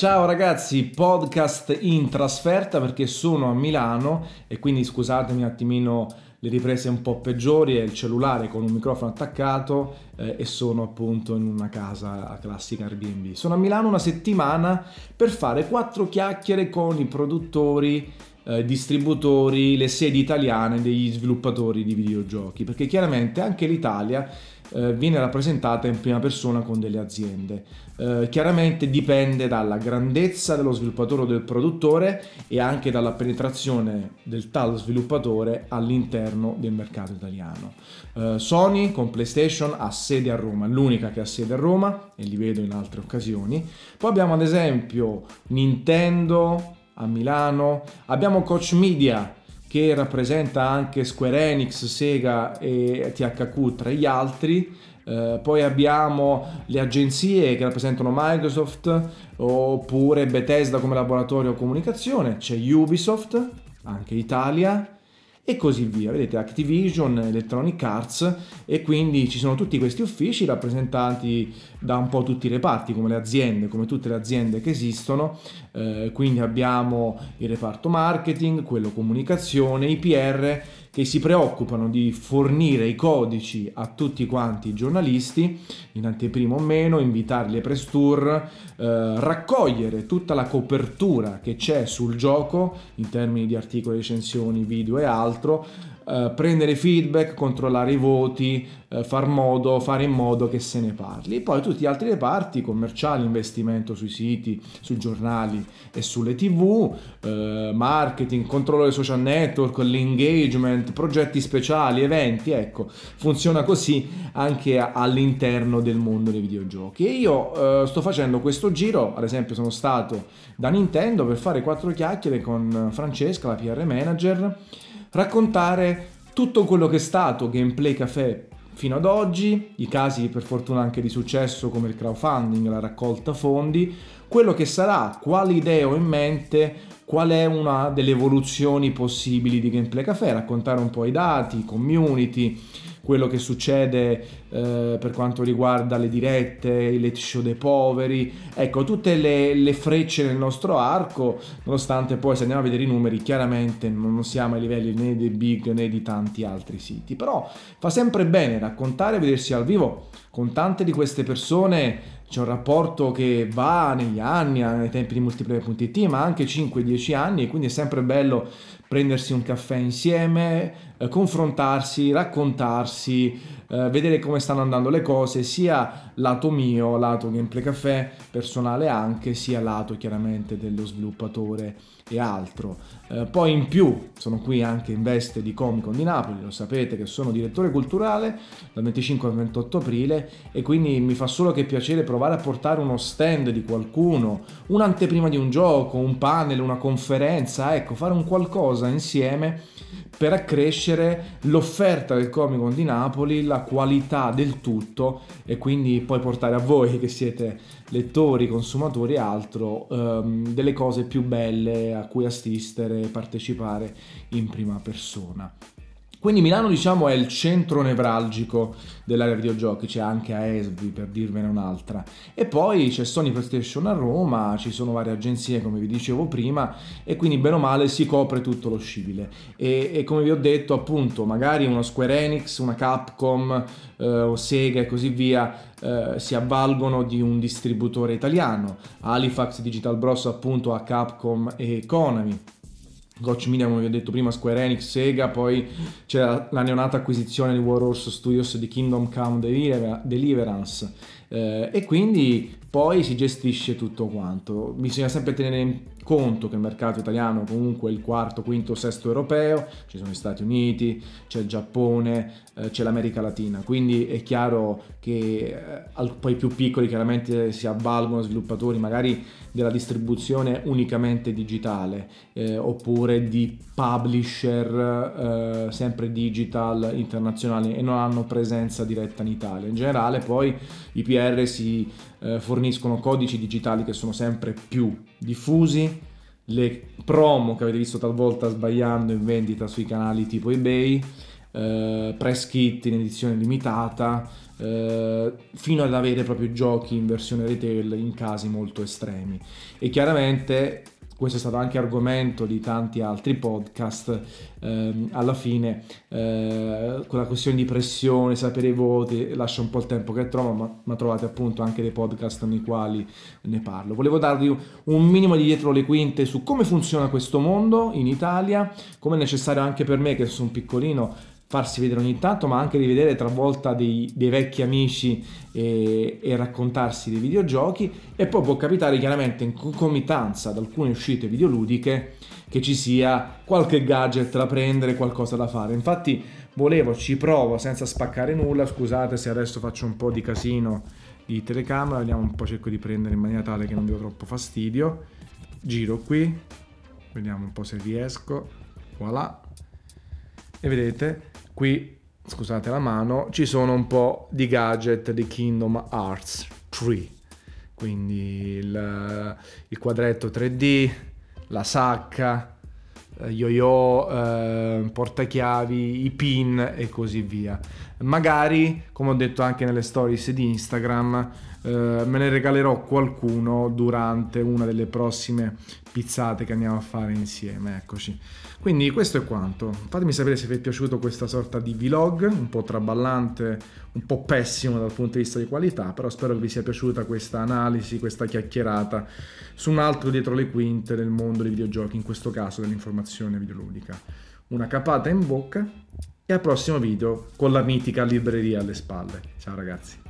Ciao ragazzi, podcast in trasferta perché sono a Milano e quindi scusatemi un attimino le riprese un po' peggiori e il cellulare con un microfono attaccato eh, e sono appunto in una casa classica Airbnb. Sono a Milano una settimana per fare quattro chiacchiere con i produttori eh, distributori, le sedi italiane degli sviluppatori di videogiochi, perché chiaramente anche l'Italia eh, viene rappresentata in prima persona con delle aziende. Eh, chiaramente dipende dalla grandezza dello sviluppatore o del produttore e anche dalla penetrazione del tale sviluppatore all'interno del mercato italiano. Eh, Sony con PlayStation ha sede a Roma, l'unica che ha sede a Roma e li vedo in altre occasioni. Poi abbiamo ad esempio Nintendo a Milano, abbiamo Coach Media che rappresenta anche Square Enix, Sega e THQ tra gli altri. Eh, poi abbiamo le agenzie che rappresentano Microsoft oppure Bethesda come laboratorio comunicazione, c'è Ubisoft, anche Italia, e così via. Vedete Activision, Electronic Arts e quindi ci sono tutti questi uffici rappresentati da un po' tutti i reparti, come le aziende, come tutte le aziende che esistono. Eh, quindi abbiamo il reparto marketing, quello comunicazione, i PR che si preoccupano di fornire i codici a tutti quanti i giornalisti, in anteprima o meno, invitarli ai press tour, eh, raccogliere tutta la copertura che c'è sul gioco in termini di articoli, recensioni, video e altro, eh, prendere feedback, controllare i voti, eh, far modo, fare in modo che se ne parli. Poi tutti gli altri reparti, commerciali, investimento sui siti, sui giornali e sulle tv, eh, marketing, controllo dei social network, l'engagement, progetti speciali, eventi, ecco, funziona così anche all'interno del mondo dei videogiochi. E io eh, sto facendo questo giro, ad esempio sono stato da Nintendo per fare quattro chiacchiere con Francesca, la PR manager, raccontare tutto quello che è stato Gameplay Café fino ad oggi, i casi per fortuna anche di successo come il crowdfunding, la raccolta fondi, quello che sarà, quali idee ho in mente, qual è una delle evoluzioni possibili di Gameplay Café, raccontare un po' i dati, i community, quello che succede eh, per quanto riguarda le dirette, i late show dei poveri, ecco tutte le, le, frecce nel nostro arco, nonostante poi se andiamo a vedere i numeri chiaramente non siamo ai livelli né dei big né di tanti altri siti, però fa sempre bene raccontare e vedersi al vivo con tante di queste persone. C'è un rapporto che va negli anni, nei tempi di multiplayer.it, ma anche 5-10 anni, quindi è sempre bello prendersi un caffè insieme, eh, confrontarsi, raccontarsi, eh, vedere come stanno andando le cose, sia lato mio, lato gameplay caffè, personale anche, sia lato chiaramente dello sviluppatore e altro. Eh, poi in più sono qui anche in veste di Comic Con di Napoli, lo sapete che sono direttore culturale dal 25 al 28 aprile e quindi mi fa solo che piacere provare a portare uno stand di qualcuno, un'anteprima di un gioco, un panel, una conferenza, ecco, fare un qualcosa insieme per accrescere l'offerta del Comic Con di Napoli, la qualità del tutto e quindi poi portare a voi che siete lettori, consumatori e altro um, delle cose più belle a cui assistere e partecipare in prima persona. Quindi Milano diciamo è il centro nevralgico dell'area videogiochi, c'è anche AESVI per dirvene un'altra. E poi c'è Sony PlayStation a Roma, ci sono varie agenzie come vi dicevo prima e quindi bene o male si copre tutto lo scibile. E, e come vi ho detto appunto magari una Square Enix, una Capcom eh, o Sega e così via eh, si avvalgono di un distributore italiano. Halifax Digital Bros appunto a Capcom e Konami Coach Media, come vi ho detto prima, Square Enix, Sega, poi c'è la neonata acquisizione di Warhorse Studios di Kingdom Come Deliverance eh, e quindi poi si gestisce tutto quanto. Bisogna sempre tenere conto che il mercato italiano comunque è il quarto, quinto, sesto europeo, ci sono gli Stati Uniti, c'è il Giappone, eh, c'è l'America Latina, quindi è chiaro che eh, poi più piccoli chiaramente si avvalgono sviluppatori magari della distribuzione unicamente digitale eh, oppure di publisher eh, sempre digital internazionali e non hanno presenza diretta in Italia. In generale poi i PR si eh, forniscono codici digitali che sono sempre più diffusi, le promo che avete visto talvolta sbagliando in vendita sui canali tipo eBay eh, press kit in edizione limitata, eh, fino ad avere proprio giochi in versione retail in casi molto estremi. E chiaramente questo è stato anche argomento di tanti altri podcast, ehm, alla fine eh, quella questione di pressione, sapere i voti, lascia un po' il tempo che trova, ma, ma, trovate appunto anche dei podcast nei quali ne parlo. Volevo darvi un minimo di dietro le quinte su come funziona questo mondo in Italia, come è necessario anche per me che sono piccolino farsi vedere ogni tanto, ma anche rivedere talvolta dei, dei vecchi amici e, e, raccontarsi dei videogiochi. E poi può capitare chiaramente in concomitanza ad alcune uscite videoludiche che ci sia qualche gadget da prendere, qualcosa da fare. Infatti volevo, ci provo senza spaccare nulla, scusate se adesso faccio un po' di casino di telecamera, vediamo un po', cerco di prendere in maniera tale che non dia troppo fastidio. Giro qui, vediamo un po' se riesco, voilà. E vedete, qui scusate la mano ci sono un po' di gadget di Kingdom Hearts 3 quindi il, il quadretto 3D la sacca yo-yo, eh, portachiavi, i pin e così via. Magari, come ho detto anche nelle stories di Instagram, eh, me ne regalerò qualcuno durante una delle prossime pizzate che andiamo a fare insieme. Eccoci. Quindi questo è quanto. Fatemi sapere se vi è piaciuto questa sorta di vlog, un po' traballante, un po' pessimo dal punto di vista di qualità, però spero che vi sia piaciuta questa analisi, questa chiacchierata su un altro dietro le quinte del mondo dei videogiochi, in questo caso dell'informazione videoludica. Una capata in bocca e al prossimo video con la mitica libreria alle spalle. Ciao ragazzi.